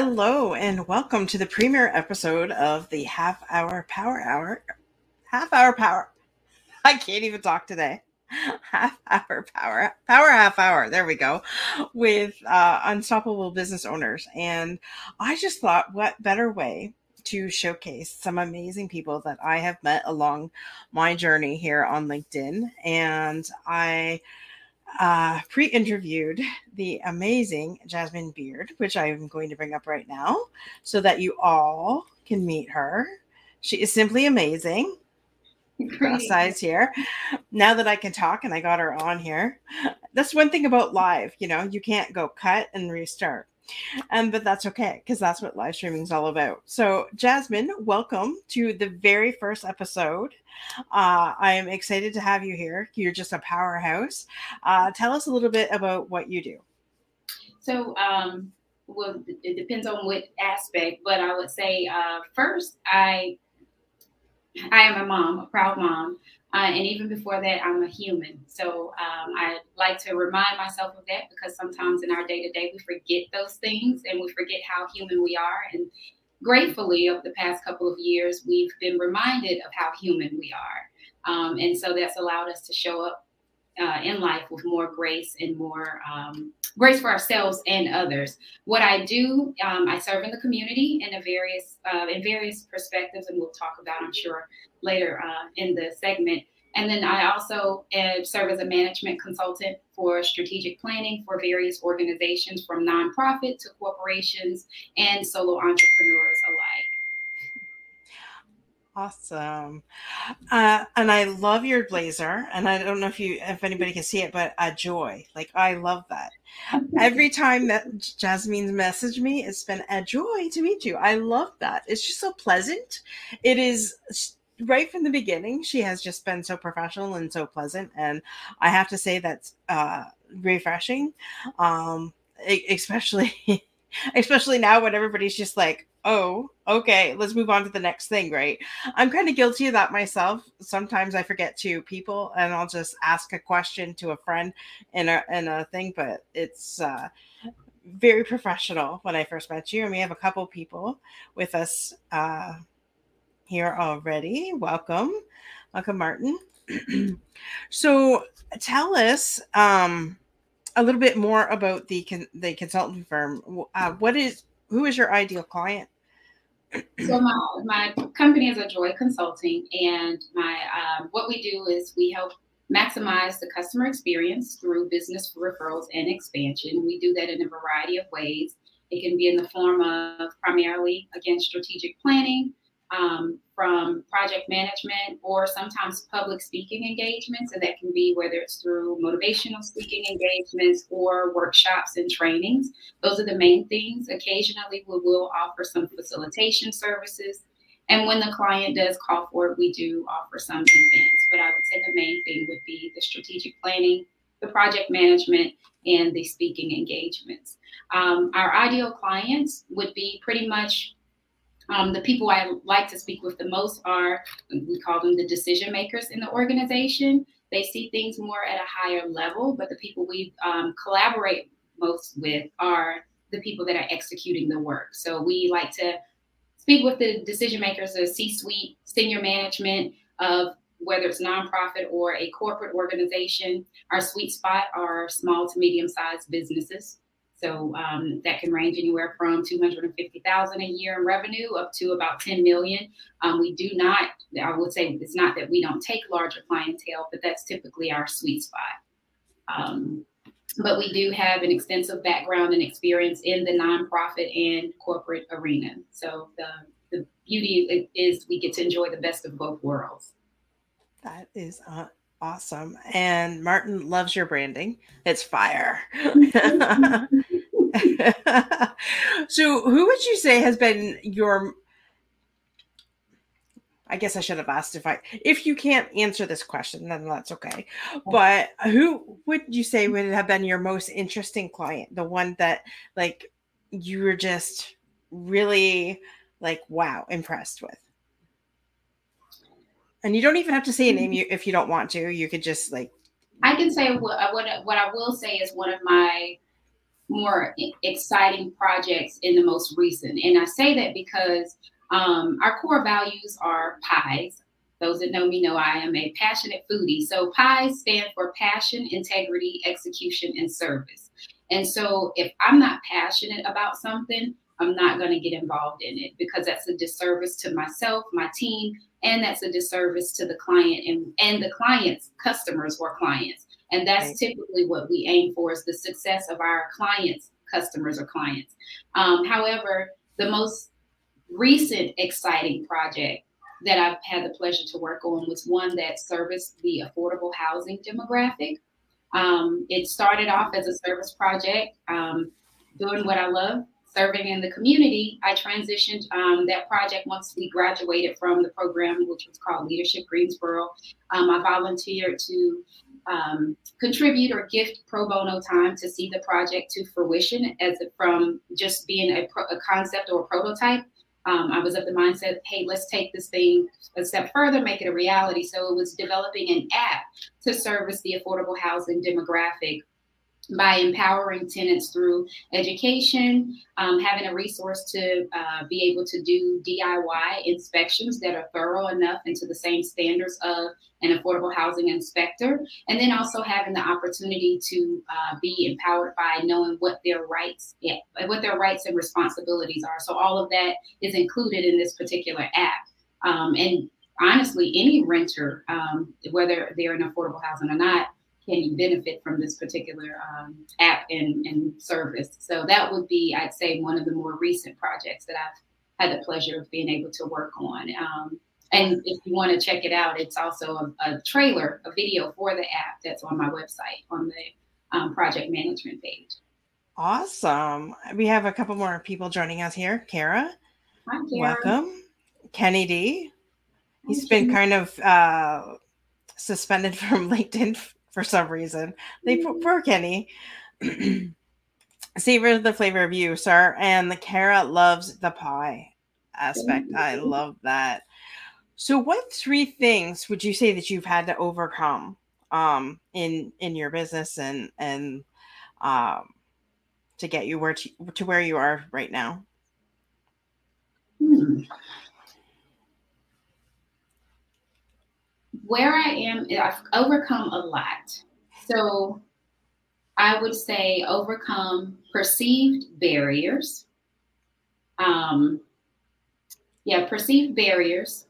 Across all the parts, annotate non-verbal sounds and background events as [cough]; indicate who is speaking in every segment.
Speaker 1: Hello and welcome to the premiere episode of the Half Hour Power Hour. Half Hour Power. [laughs] I can't even talk today. Half Hour Power. Power Half Hour. There we go. With uh, unstoppable business owners. And I just thought, what better way to showcase some amazing people that I have met along my journey here on LinkedIn. And I uh, pre interviewed the amazing Jasmine Beard, which I'm going to bring up right now so that you all can meet her. She is simply amazing. [laughs] Cross size here. Now that I can talk and I got her on here, that's one thing about live. You know, you can't go cut and restart. Um, but that's okay because that's what live streaming is all about. So, Jasmine, welcome to the very first episode. Uh, I am excited to have you here. You're just a powerhouse. Uh, tell us a little bit about what you do.
Speaker 2: So, um, well, it depends on what aspect, but I would say uh, first, I I am a mom, a proud mom. Uh, and even before that, I'm a human. So um, I like to remind myself of that because sometimes in our day to day, we forget those things and we forget how human we are. And gratefully, over the past couple of years, we've been reminded of how human we are. Um, and so that's allowed us to show up uh, in life with more grace and more um, grace for ourselves and others. What I do, um, I serve in the community in a various uh, in various perspectives, and we'll talk about, I'm sure, later uh, in the segment. And then I also uh, serve as a management consultant for strategic planning for various organizations, from nonprofit to corporations and solo entrepreneurs alike.
Speaker 1: Awesome. Uh, and I love your blazer. And I don't know if you, if anybody can see it, but a joy. Like I love that. [laughs] Every time that Jasmine's messaged me, it's been a joy to meet you. I love that. It's just so pleasant. It is right from the beginning. She has just been so professional and so pleasant. And I have to say that's uh, refreshing. Um, especially, [laughs] especially now when everybody's just like, oh, okay, let's move on to the next thing, right? I'm kind of guilty of that myself. Sometimes I forget to people and I'll just ask a question to a friend in a in a thing, but it's uh very professional when I first met you. And we have a couple people with us uh here already. Welcome. Welcome, Martin. [clears throat] so tell us um a little bit more about the the consulting firm. Uh, what is who is your ideal client? [clears throat]
Speaker 2: so my my company is AJOY Consulting, and my um, what we do is we help maximize the customer experience through business referrals and expansion. We do that in a variety of ways. It can be in the form of primarily again strategic planning, um, from project management or sometimes public speaking engagements. And that can be whether it's through motivational speaking engagements or workshops and trainings. Those are the main things. Occasionally, we will offer some facilitation services. And when the client does call for it, we do offer some events. But I would say the main thing would be the strategic planning, the project management, and the speaking engagements. Um, our ideal clients would be pretty much um, the people I like to speak with the most are, we call them the decision makers in the organization. They see things more at a higher level, but the people we um, collaborate most with are the people that are executing the work. So we like to speak with the decision makers, the C suite, senior management of whether it's nonprofit or a corporate organization. Our sweet spot are small to medium sized businesses. So um, that can range anywhere from 250,000 a year in revenue up to about 10 million. Um, we do not, I would say it's not that we don't take larger clientele, but that's typically our sweet spot. Um, but we do have an extensive background and experience in the nonprofit and corporate arena. So the, the beauty is we get to enjoy the best of both worlds.
Speaker 1: That is uh, awesome. And Martin loves your branding. It's fire. [laughs] [laughs] [laughs] so, who would you say has been your? I guess I should have asked if I if you can't answer this question, then that's okay. Oh. But who would you say would have been your most interesting client? The one that like you were just really like wow impressed with. And you don't even have to say a name you, if you don't want to. You could just like.
Speaker 2: I can say what what what I will say is one of my more exciting projects in the most recent. And I say that because um, our core values are pies. Those that know me know I am a passionate foodie. So pies stand for passion, integrity, execution, and service. And so if I'm not passionate about something, I'm not going to get involved in it because that's a disservice to myself, my team, and that's a disservice to the client and, and the clients, customers or clients. And that's right. typically what we aim for is the success of our clients, customers or clients. Um, however, the most recent exciting project that I've had the pleasure to work on was one that serviced the affordable housing demographic. Um, it started off as a service project, um, doing what I love, serving in the community. I transitioned um, that project once we graduated from the program, which was called Leadership Greensboro. Um, I volunteered to um, contribute or gift pro bono time to see the project to fruition as from just being a, pro- a concept or a prototype um, I was of the mindset, hey, let's take this thing a step further, make it a reality. So it was developing an app to service the affordable housing demographic by empowering tenants through education, um, having a resource to uh, be able to do DIY inspections that are thorough enough and to the same standards of an affordable housing inspector, and then also having the opportunity to uh, be empowered by knowing what their rights, yeah, what their rights and responsibilities are. So all of that is included in this particular app, um, and honestly, any renter, um, whether they're in affordable housing or not, can you benefit from this particular um, app and, and service. So that would be, I'd say, one of the more recent projects that I've had the pleasure of being able to work on. Um, and if you want to check it out, it's also a, a, trailer, a video for the app that's on my website on the um, project management page.
Speaker 1: Awesome. We have a couple more people joining us here. Kara,
Speaker 2: Hi, Kara.
Speaker 1: welcome. Kenny D. He's been kind of uh, suspended [laughs] from LinkedIn for some reason. They put poor Kenny. Savor the flavor of you, sir. And the carrot loves the pie aspect. I love that. So, what three things would you say that you've had to overcome um, in in your business and and um, to get you where to, to where you are right now?
Speaker 2: Hmm. Where I am, I've overcome a lot. So I would say overcome perceived barriers. Um, yeah, perceived barriers,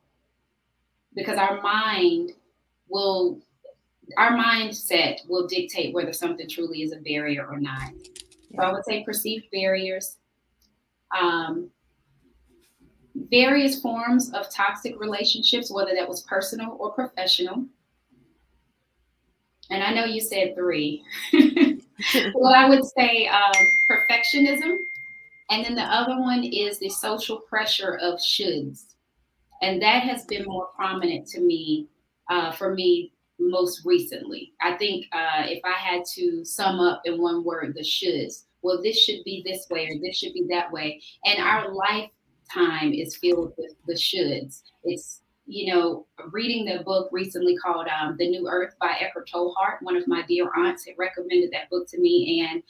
Speaker 2: because our mind will, our mindset will dictate whether something truly is a barrier or not. So I would say perceived barriers. Um, various forms of toxic relationships, whether that was personal or professional. And I know you said three. [laughs] well, I would say um, perfectionism. And then the other one is the social pressure of shoulds. And that has been more prominent to me, uh, for me, most recently. I think uh, if I had to sum up in one word, the shoulds, well, this should be this way or this should be that way. And our life time is filled with the shoulds. It's you know, reading the book recently called um, The New Earth by Eckhart Tolle. One of my dear aunts had recommended that book to me, and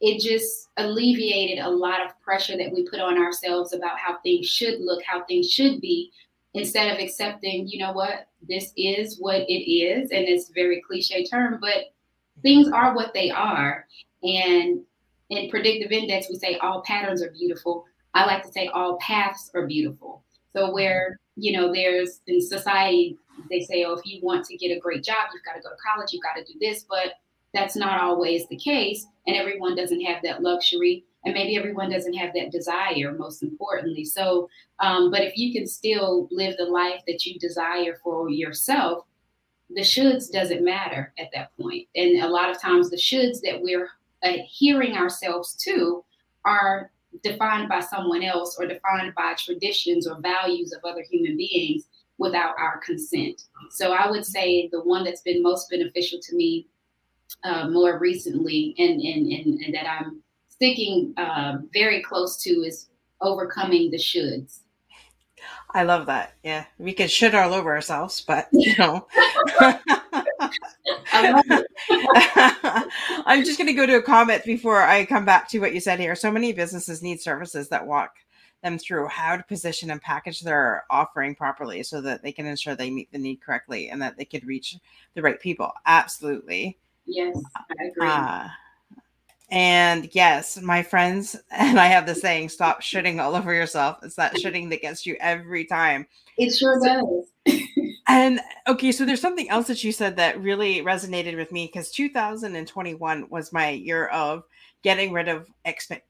Speaker 2: it just alleviated a lot of pressure that we put on ourselves about how things should look, how things should be, instead of accepting, you know what, this is what it is. And it's a very cliche term, but things are what they are. And in predictive index, we say all patterns are beautiful. I like to say all paths are beautiful. So where, you know, there's in society, they say, oh, if you want to get a great job, you've got to go to college, you've got to do this, but that's not always the case. And everyone doesn't have that luxury. And maybe everyone doesn't have that desire, most importantly. So, um, but if you can still live the life that you desire for yourself, the shoulds doesn't matter at that point. And a lot of times the shoulds that we're adhering ourselves to are defined by someone else or defined by traditions or values of other human beings without our consent. So I would say the one that's been most beneficial to me uh, more recently and, and, and, and, that I'm sticking uh, very close to is overcoming the shoulds.
Speaker 1: I love that. Yeah, we can should all over ourselves, but you know. [laughs] [laughs] I'm just going to go to a comment before I come back to what you said here. So many businesses need services that walk them through how to position and package their offering properly so that they can ensure they meet the need correctly and that they could reach the right people. Absolutely.
Speaker 2: Yes, I agree. Uh,
Speaker 1: and yes, my friends and I have the saying, stop shitting all over yourself. It's that shitting that gets you every time.
Speaker 2: It sure so,
Speaker 1: does. And okay, so there's something else that you said that really resonated with me because 2021 was my year of getting rid of expect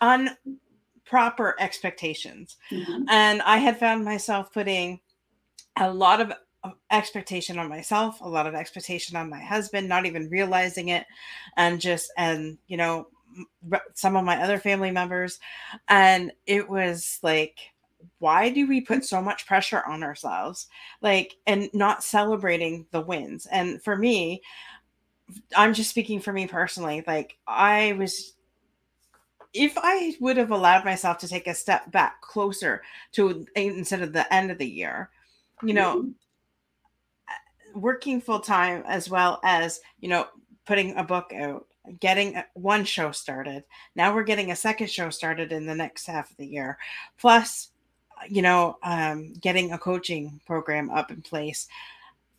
Speaker 1: unproper expectations. Mm-hmm. And I had found myself putting a lot of expectation on myself, a lot of expectation on my husband, not even realizing it, and just and you know some of my other family members, and it was like why do we put so much pressure on ourselves? Like and not celebrating the wins. And for me i'm just speaking for me personally like i was if i would have allowed myself to take a step back closer to instead of the end of the year you know mm-hmm. working full time as well as you know putting a book out getting one show started. Now we're getting a second show started in the next half of the year. Plus you know um, getting a coaching program up in place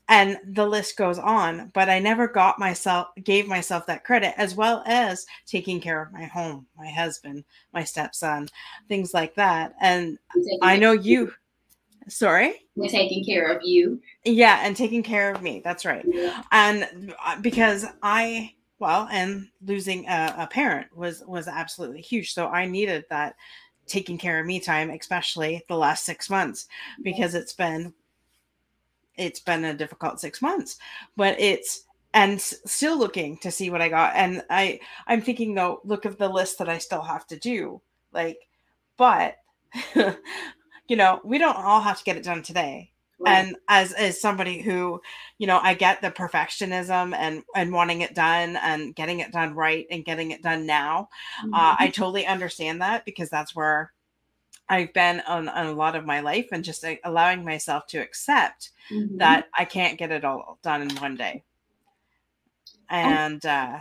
Speaker 1: and the list goes on but i never got myself gave myself that credit as well as taking care of my home my husband my stepson things like that and i know you Sorry?
Speaker 2: We're taking care of you.
Speaker 1: Yeah, and taking care of me. That's right. Yeah. And uh, because I, well, and losing a, a parent was was absolutely huge. So I needed that taking care of me time, especially the last six months, because it's been it's been a difficult six months. But it's and still looking to see what I got. And I I'm thinking though, look at the list that I still have to do. Like, but [laughs] you know, we don't all have to get it done today. Right. And as as somebody who, you know, I get the perfectionism and and wanting it done and getting it done right and getting it done now. Mm-hmm. Uh, I totally understand that because that's where I've been on, on a lot of my life and just uh, allowing myself to accept mm-hmm. that I can't get it all done in one day. Oh. And uh,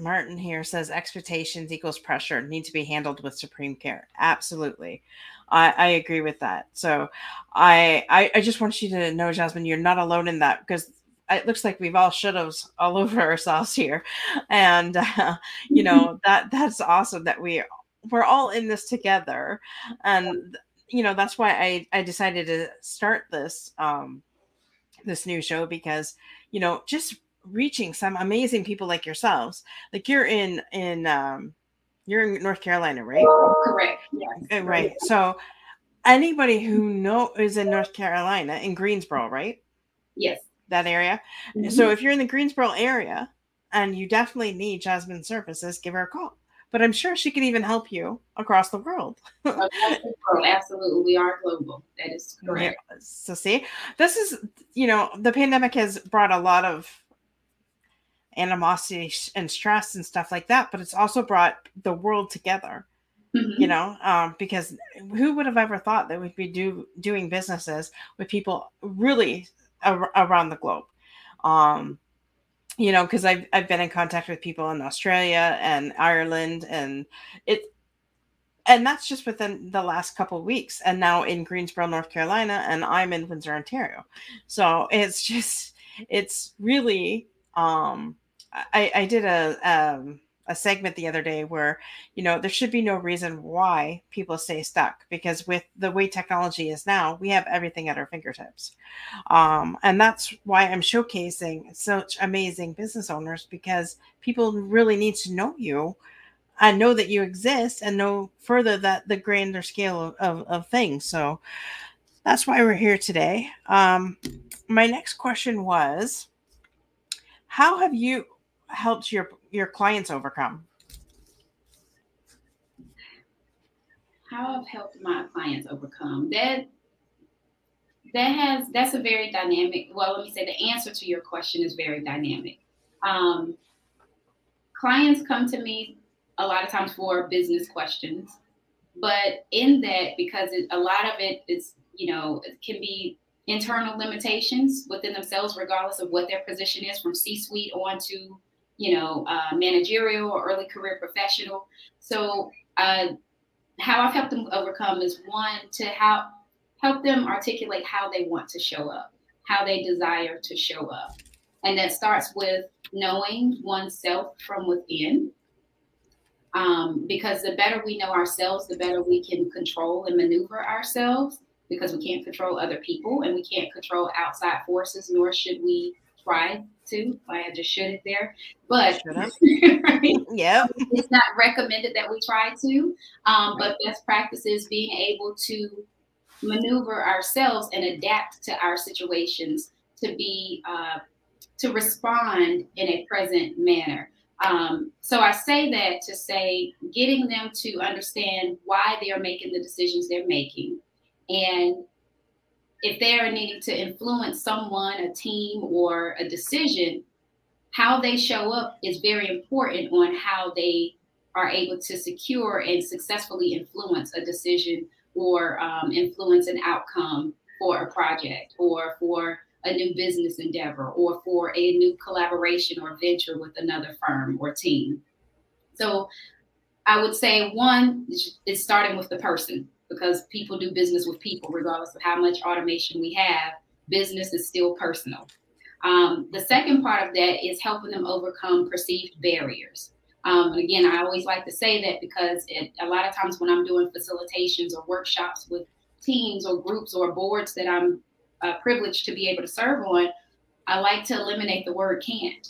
Speaker 1: Martin here says expectations equals pressure need to be handled with supreme care. Absolutely. I, I agree with that. So I, I, I just want you to know, Jasmine, you're not alone in that because it looks like we've all should have all [laughs] over ourselves here, and uh, you know [laughs] that that's awesome that we we're all in this together, and you know that's why I I decided to start this um this new show because you know just reaching some amazing people like yourselves like you're in in um you're in North Carolina, right?
Speaker 2: Correct. Yes.
Speaker 1: Right. So anybody who know is in North Carolina in Greensboro, right?
Speaker 2: Yes.
Speaker 1: That area. Mm-hmm. So if you're in the Greensboro area and you definitely need Jasmine services, give her a call. But I'm sure she can even help you across the world. [laughs]
Speaker 2: Absolutely. We are global. That is correct.
Speaker 1: So see, this is you know, the pandemic has brought a lot of animosity and stress and stuff like that but it's also brought the world together mm-hmm. you know um, because who would have ever thought that we'd be do, doing businesses with people really ar- around the globe um, you know because I've, I've been in contact with people in australia and ireland and it and that's just within the last couple weeks and now in greensboro north carolina and i'm in windsor ontario so it's [laughs] just it's really um I, I did a um, a segment the other day where you know there should be no reason why people stay stuck because with the way technology is now we have everything at our fingertips. Um, and that's why i'm showcasing such amazing business owners because people really need to know you and know that you exist and know further that the grander scale of, of, of things. So that's why we're here today. Um, my next question was how have you helped your your clients overcome?
Speaker 2: How I've helped my clients overcome that that has that's a very dynamic well let me say the answer to your question is very dynamic um, clients come to me a lot of times for business questions but in that because it, a lot of it is you know it can be internal limitations within themselves, regardless of what their position is, from C-suite on to, you know, uh, managerial or early career professional. So, uh, how I've helped them overcome is one to help help them articulate how they want to show up, how they desire to show up, and that starts with knowing oneself from within. Um, because the better we know ourselves, the better we can control and maneuver ourselves because we can't control other people and we can't control outside forces, nor should we try to. I just should it there, but [laughs] right?
Speaker 1: yeah,
Speaker 2: it's not recommended that we try to. Um, but best practice is being able to maneuver ourselves and adapt to our situations to be uh, to respond in a present manner. Um, so I say that to say getting them to understand why they are making the decisions they're making and if they are needing to influence someone, a team, or a decision, how they show up is very important on how they are able to secure and successfully influence a decision or um, influence an outcome for a project or for a new business endeavor or for a new collaboration or venture with another firm or team. So I would say one is starting with the person because people do business with people, regardless of how much automation we have. Business is still personal. Um, the second part of that is helping them overcome perceived barriers. Um, and again, I always like to say that because it, a lot of times when I'm doing facilitations or workshops with teams or groups or boards that I'm uh, privileged to be able to serve on, I like to eliminate the word can't.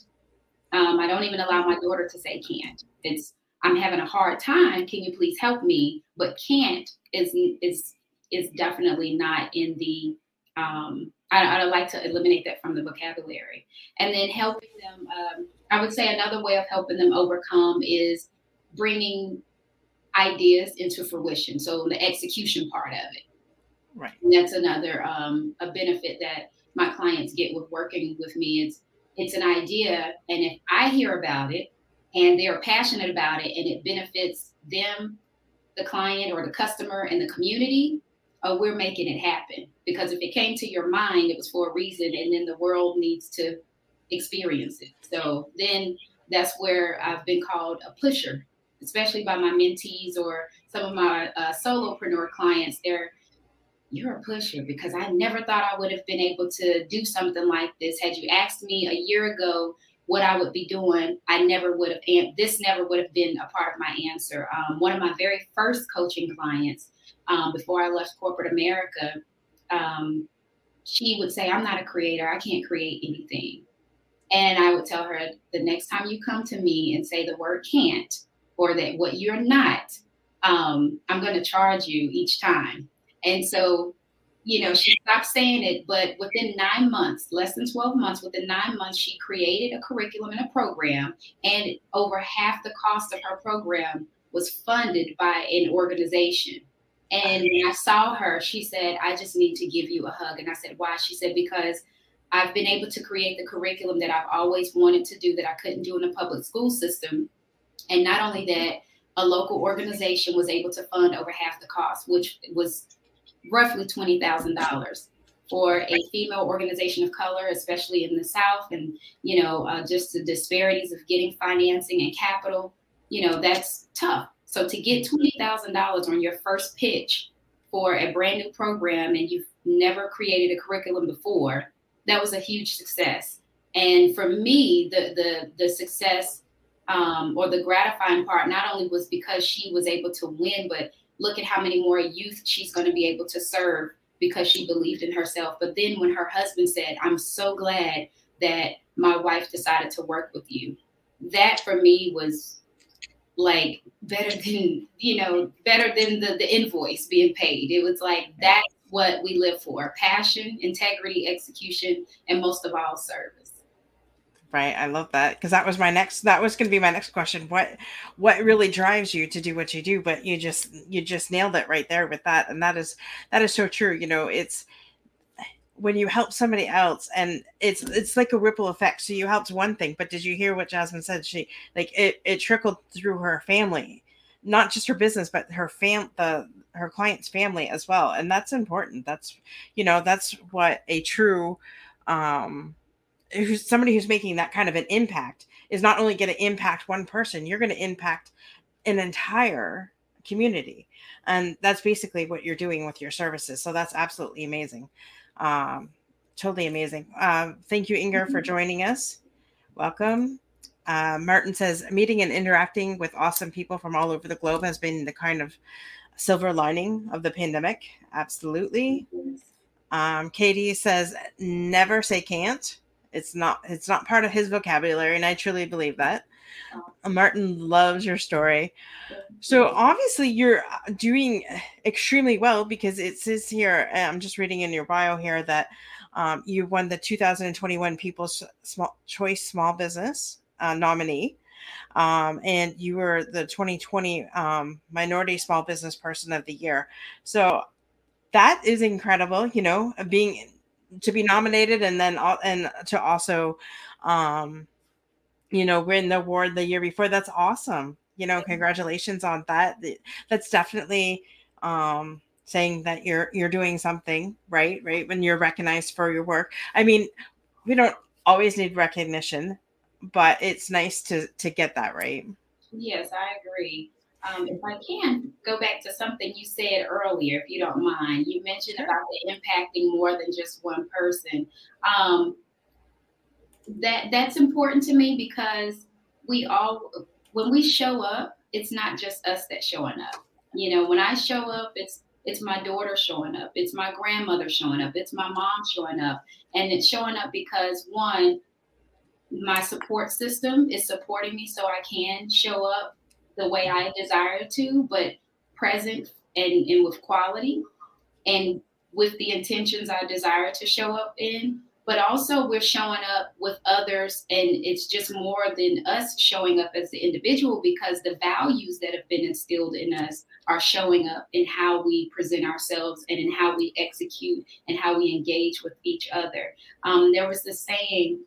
Speaker 2: Um, I don't even allow my daughter to say can't. It's I'm having a hard time. Can you please help me? But can't is is is definitely not in the um, I, would like to eliminate that from the vocabulary. And then helping them, um, I would say another way of helping them overcome is bringing ideas into fruition. So the execution part of it.
Speaker 1: Right.
Speaker 2: And that's another um, a benefit that my clients get with working with me. It's it's an idea, and if I hear about it and they're passionate about it and it benefits them, the client or the customer and the community, uh, we're making it happen. Because if it came to your mind, it was for a reason, and then the world needs to experience it. So then that's where I've been called a pusher, especially by my mentees or some of my uh, solopreneur clients. They're you're a pusher because I never thought I would have been able to do something like this. Had you asked me a year ago what I would be doing, I never would have, this never would have been a part of my answer. Um, one of my very first coaching clients, um, before I left corporate America, um, she would say, I'm not a creator, I can't create anything. And I would tell her, the next time you come to me and say the word can't, or that what you're not, um, I'm going to charge you each time. And so you know, she stopped saying it, but within nine months, less than 12 months, within nine months, she created a curriculum and a program, and over half the cost of her program was funded by an organization. And when I saw her, she said, I just need to give you a hug. And I said, Why? She said, Because I've been able to create the curriculum that I've always wanted to do that I couldn't do in the public school system. And not only that, a local organization was able to fund over half the cost, which was roughly $20,000 for a female organization of color, especially in the South, and you know, uh, just the disparities of getting financing and capital, you know, that's tough. So to get twenty thousand dollars on your first pitch for a brand new program, and you've never created a curriculum before, that was a huge success. And for me, the the the success um, or the gratifying part not only was because she was able to win, but look at how many more youth she's going to be able to serve because she believed in herself. But then when her husband said, I'm so glad that my wife decided to work with you, that for me was like better [laughs] than, you know, better than the, the invoice being paid. It was like that's what we live for passion, integrity, execution, and most of all, service
Speaker 1: right? I love that. Because that was my next that was going to be my next question. What what really drives you to do what you do? But you just you just nailed it right there with that. And that is that is so true. You know it's when you help somebody else and it's it's like a ripple effect. So you helped one thing but did you hear what jasmine said? She like it it trickled through her family not just her business but her fam the her client's family as well. And that's important. That's you know that's what a true um who's somebody who's making that kind of an impact is not only going to impact one person you're going to impact an entire community and that's basically what you're doing with your services so that's absolutely amazing um totally amazing um thank you inger for mm-hmm. joining us welcome uh, Martin says, meeting and interacting with awesome people from all over the globe has been the kind of silver lining of the pandemic. Absolutely. Um, Katie says, never say can't. It's not it's not part of his vocabulary, and I truly believe that. Martin loves your story. So obviously you're uh, doing extremely well because it says here, I'm just reading in your bio here that um, you won the 2021 People's Small Choice Small Business uh, nominee. Um, and you were the 2020 um, Minority Small Business Person of the Year. So that is incredible, you know, being to be nominated and then all, and to also, um, you know, win the award the year before. That's awesome. You know, congratulations on that. That's definitely um, saying that you're you're doing something right, right when you're recognized for your work. I mean, we don't always need recognition but it's nice to to get that right.
Speaker 2: Yes, I agree. Um, if I can go back to something you said earlier, if you don't mind, you mentioned about the impacting more than just one person. Um, that that's important to me because we all, when we show up, it's not just us that's showing up. You know, when I show up, it's it's my daughter showing up, it's my grandmother showing up, it's my mom showing up, and it's showing up because one, my support system is supporting me so I can show up the way I desire to, but present and, and with quality and with the intentions I desire to show up in. But also, we're showing up with others, and it's just more than us showing up as the individual because the values that have been instilled in us are showing up in how we present ourselves and in how we execute and how we engage with each other. Um, there was this saying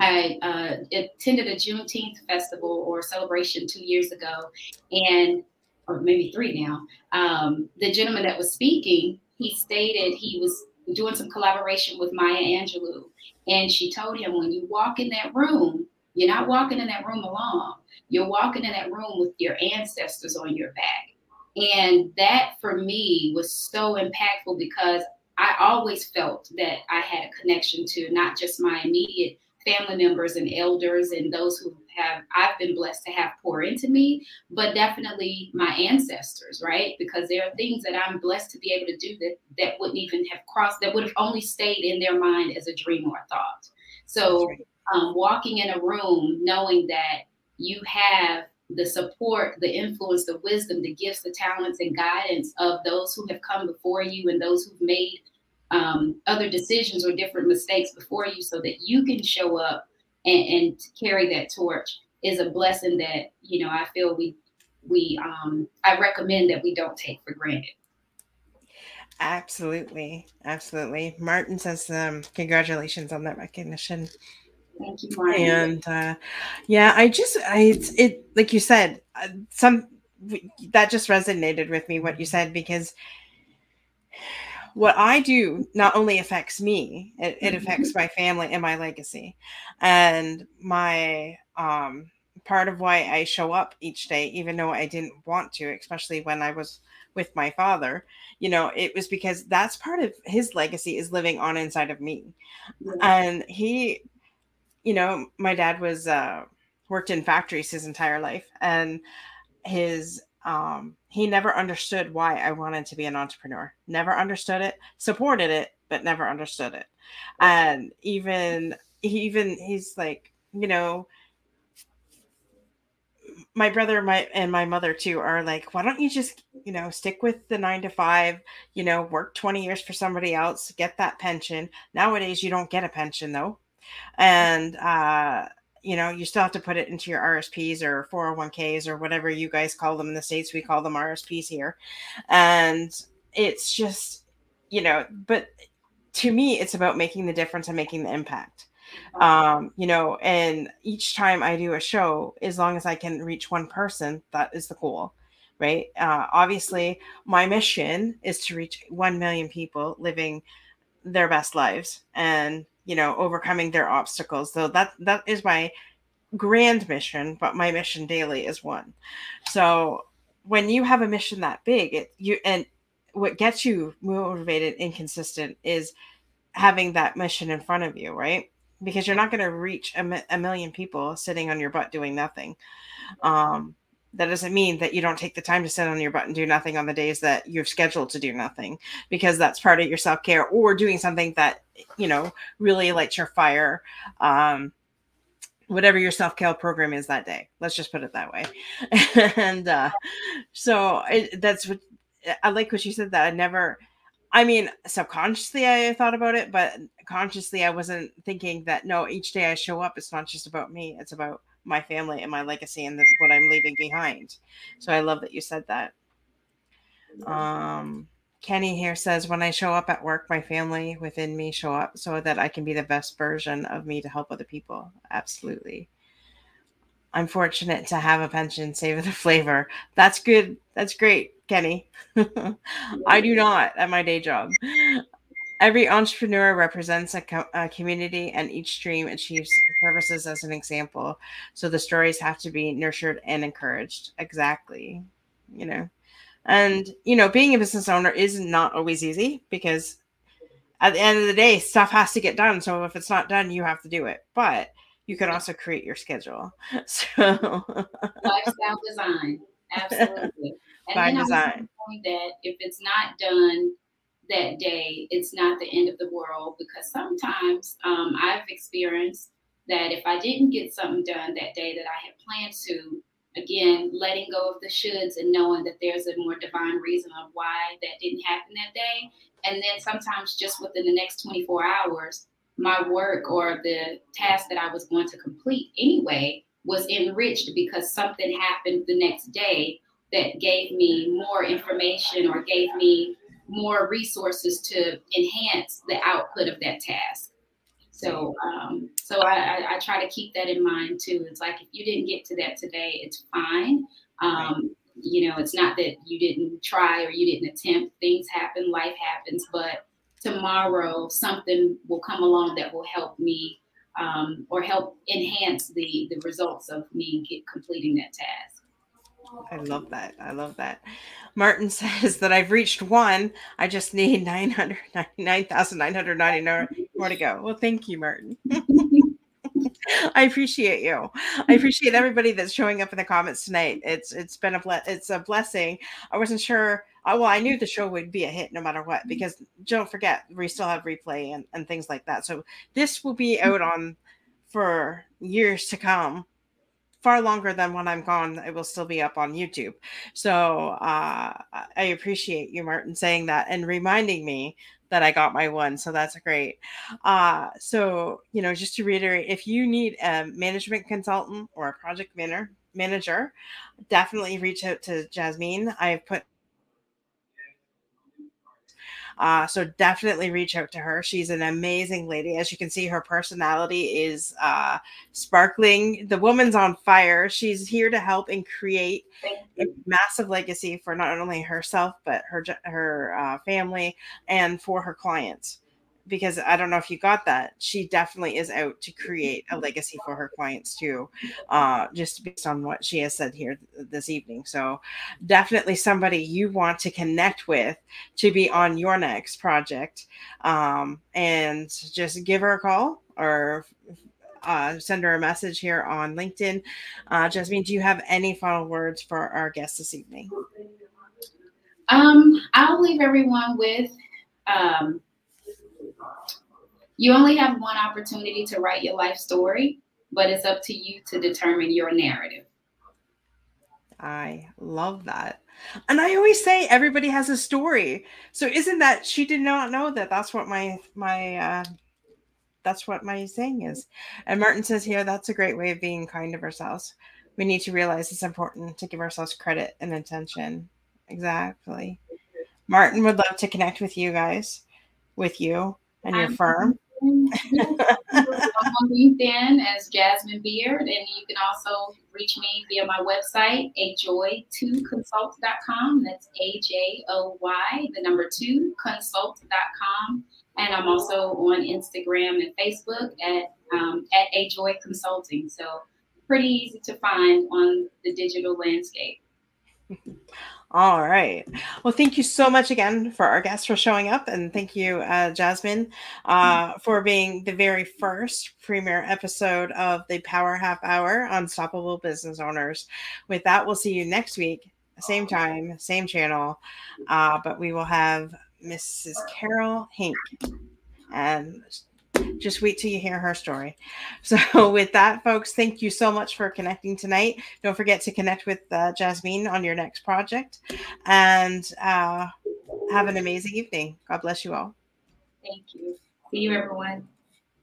Speaker 2: I uh, attended a Juneteenth festival or celebration two years ago, and or maybe three now. Um, the gentleman that was speaking, he stated he was doing some collaboration with Maya Angelou, and she told him, when you walk in that room, you're not walking in that room alone. You're walking in that room with your ancestors on your back. And that for me was so impactful because I always felt that I had a connection to not just my immediate family members and elders and those who have I've been blessed to have pour into me, but definitely my ancestors, right? Because there are things that I'm blessed to be able to do that that wouldn't even have crossed that would have only stayed in their mind as a dream or a thought. So um, walking in a room knowing that you have the support, the influence, the wisdom, the gifts, the talents, and guidance of those who have come before you and those who've made um, other decisions or different mistakes before you so that you can show up and, and, carry that torch is a blessing that you know i feel we we um i recommend that we don't take for granted.
Speaker 1: Absolutely. Absolutely. Martin says um congratulations on that recognition.
Speaker 2: Thank you martin.
Speaker 1: And uh yeah i just i it's it like you said uh, some that just resonated with me what you said because what I do not only affects me, it, it mm-hmm. affects my family and my legacy. And my um part of why I show up each day, even though I didn't want to, especially when I was with my father, you know, it was because that's part of his legacy is living on inside of me. Yeah. And he, you know, my dad was uh worked in factories his entire life and his um, he never understood why I wanted to be an entrepreneur. Never understood it, supported it, but never understood it. And even he even he's like, you know, my brother my and my mother too are like why don't you just you know stick with the nine to five you know work 20 years for somebody else get that pension nowadays you don't get a pension though and uh you know, you still have to put it into your RSPs or 401ks or whatever you guys call them in the States. We call them RSPs here. And it's just, you know, but to me, it's about making the difference and making the impact. Um, you know, and each time I do a show, as long as I can reach one person, that is the goal. right? Uh, obviously, my mission is to reach 1 million people living their best lives and, you know, overcoming their obstacles. So that that is my grand mission, but my mission daily is one. So when you have a mission that big, it you and what gets you motivated and consistent is having that mission in front of you, right? Because you're not going to reach a, a, million people sitting on your butt doing nothing. Um, that doesn't mean that you don't take the time to sit on your butt and do nothing on the days that you've scheduled to do nothing because that's part of your self-care or doing something that you know really lights your fire um, whatever your self-care program is that day. Let's just put it that way. [laughs] And uh, so it, that's what i like what you said that i never i mean subconsciously i thought about it but consciously i wasn't thinking that no each day i show up it's not just about me it's about my family and my legacy and the, what i'm leaving behind so i love that you said that um Kenny here says, when I show up at work, my family within me show up so that I can be the best version of me to help other people. Absolutely. I'm fortunate to have a pension, savor the flavor. That's good. That's great, Kenny. [laughs] I do not at my day job. Every entrepreneur represents a, co- a, community, and each dream achieves purposes as an example. So the stories have to be nurtured and encouraged. Exactly. You know. And, you know, being a business owner is not always easy because at the end of the day, stuff has to get done. So if it's not done, you have to do it. But you can also create your schedule. [laughs] So
Speaker 2: lifestyle design. [laughs] Absolutely.
Speaker 1: And By design.
Speaker 2: that if it's not done that day, it's not the end of the world because sometimes um, I've experienced that if I didn't get something done that day that I had planned to, again, letting go of the shoulds and knowing that there's a more divine reason of why that didn't happen that day. And then sometimes just within the next 24 hours, my work or the task that I was going to complete anyway was enriched because something happened the next day that gave me more information or gave me more resources to enhance the output of that task. So, um, so I, I, try to keep that in mind too. It's like if you didn't get to that today, it's fine. Um, you know, it's not that you didn't try or you didn't attempt. Things happen, life happens, but tomorrow something will come along that will help me um, or help enhance the the results of me get, completing that task.
Speaker 1: I love that. I love that. Martin [laughs] says that I've reached one. I just need 999,999 more to go. Well, thank you, Martin. [laughs] I appreciate you. I appreciate everybody that's showing up in the comments tonight. It's it's been a ble- it's a blessing. I wasn't sure. I, well, I knew the show would be a hit no matter what because don't forget we still have replay and, and things like that. So this will be out on for years to come far longer than when I'm gone. It will still be up on YouTube. So uh, I appreciate you, Martin, saying that and reminding me that I got my one. So that's great. Uh, so, you know, just to reiterate, if you need a management consultant or a project manager, manager, definitely reach out to Jasmine. I've put uh, so definitely reach out to her. She's an amazing lady. As you can see, her personality is uh, sparkling. The woman's on fire. She's here to help and create a massive legacy for not only herself but her her uh, family and for her clients because I don't know if you got that. She definitely is out to create a legacy for her clients too, uh, just based on what she has said here this evening. So, definitely somebody you want to connect with to be on your next project, um, and just give her a call or uh, send her a message here on LinkedIn. Uh, Jasmine, do you have any final words for our guest this evening?
Speaker 2: Um, I'll leave everyone with um, you only have one opportunity to write your life story, but it's up to you to determine your narrative.
Speaker 1: I love that. And I always say everybody has a story. So isn't that she did not know that that's what my my uh that's what my saying is. And Martin says here that's a great way of being kind of ourselves. We need to realize it's important to give ourselves credit and attention. Exactly. Martin would love to connect with you guys, with you and your firm.
Speaker 2: On LinkedIn as Jasmine Beard, and you can also reach me via my website, ajoy2consult.com. That's A J O Y, the number two, consult.com. And I'm also on Instagram and Facebook at um, at Ajoy Consulting. So pretty easy to find on the digital landscape. [laughs]
Speaker 1: All right. Well, thank you so much again for our guests for showing up. And thank you, uh, Jasmine, uh, for being the very first premiere episode of the Power Half Hour Unstoppable Business Owners. With that, we'll see you next week, same time, same channel. Uh, but we will have Mrs. Carol Hink. And just wait till you hear her story. [laughs] So, with that, folks, thank you so much for connecting tonight. Don't forget to connect with uh, Jasmine on your next project and uh, have an amazing evening. God bless you all.
Speaker 2: Thank you. See you, everyone.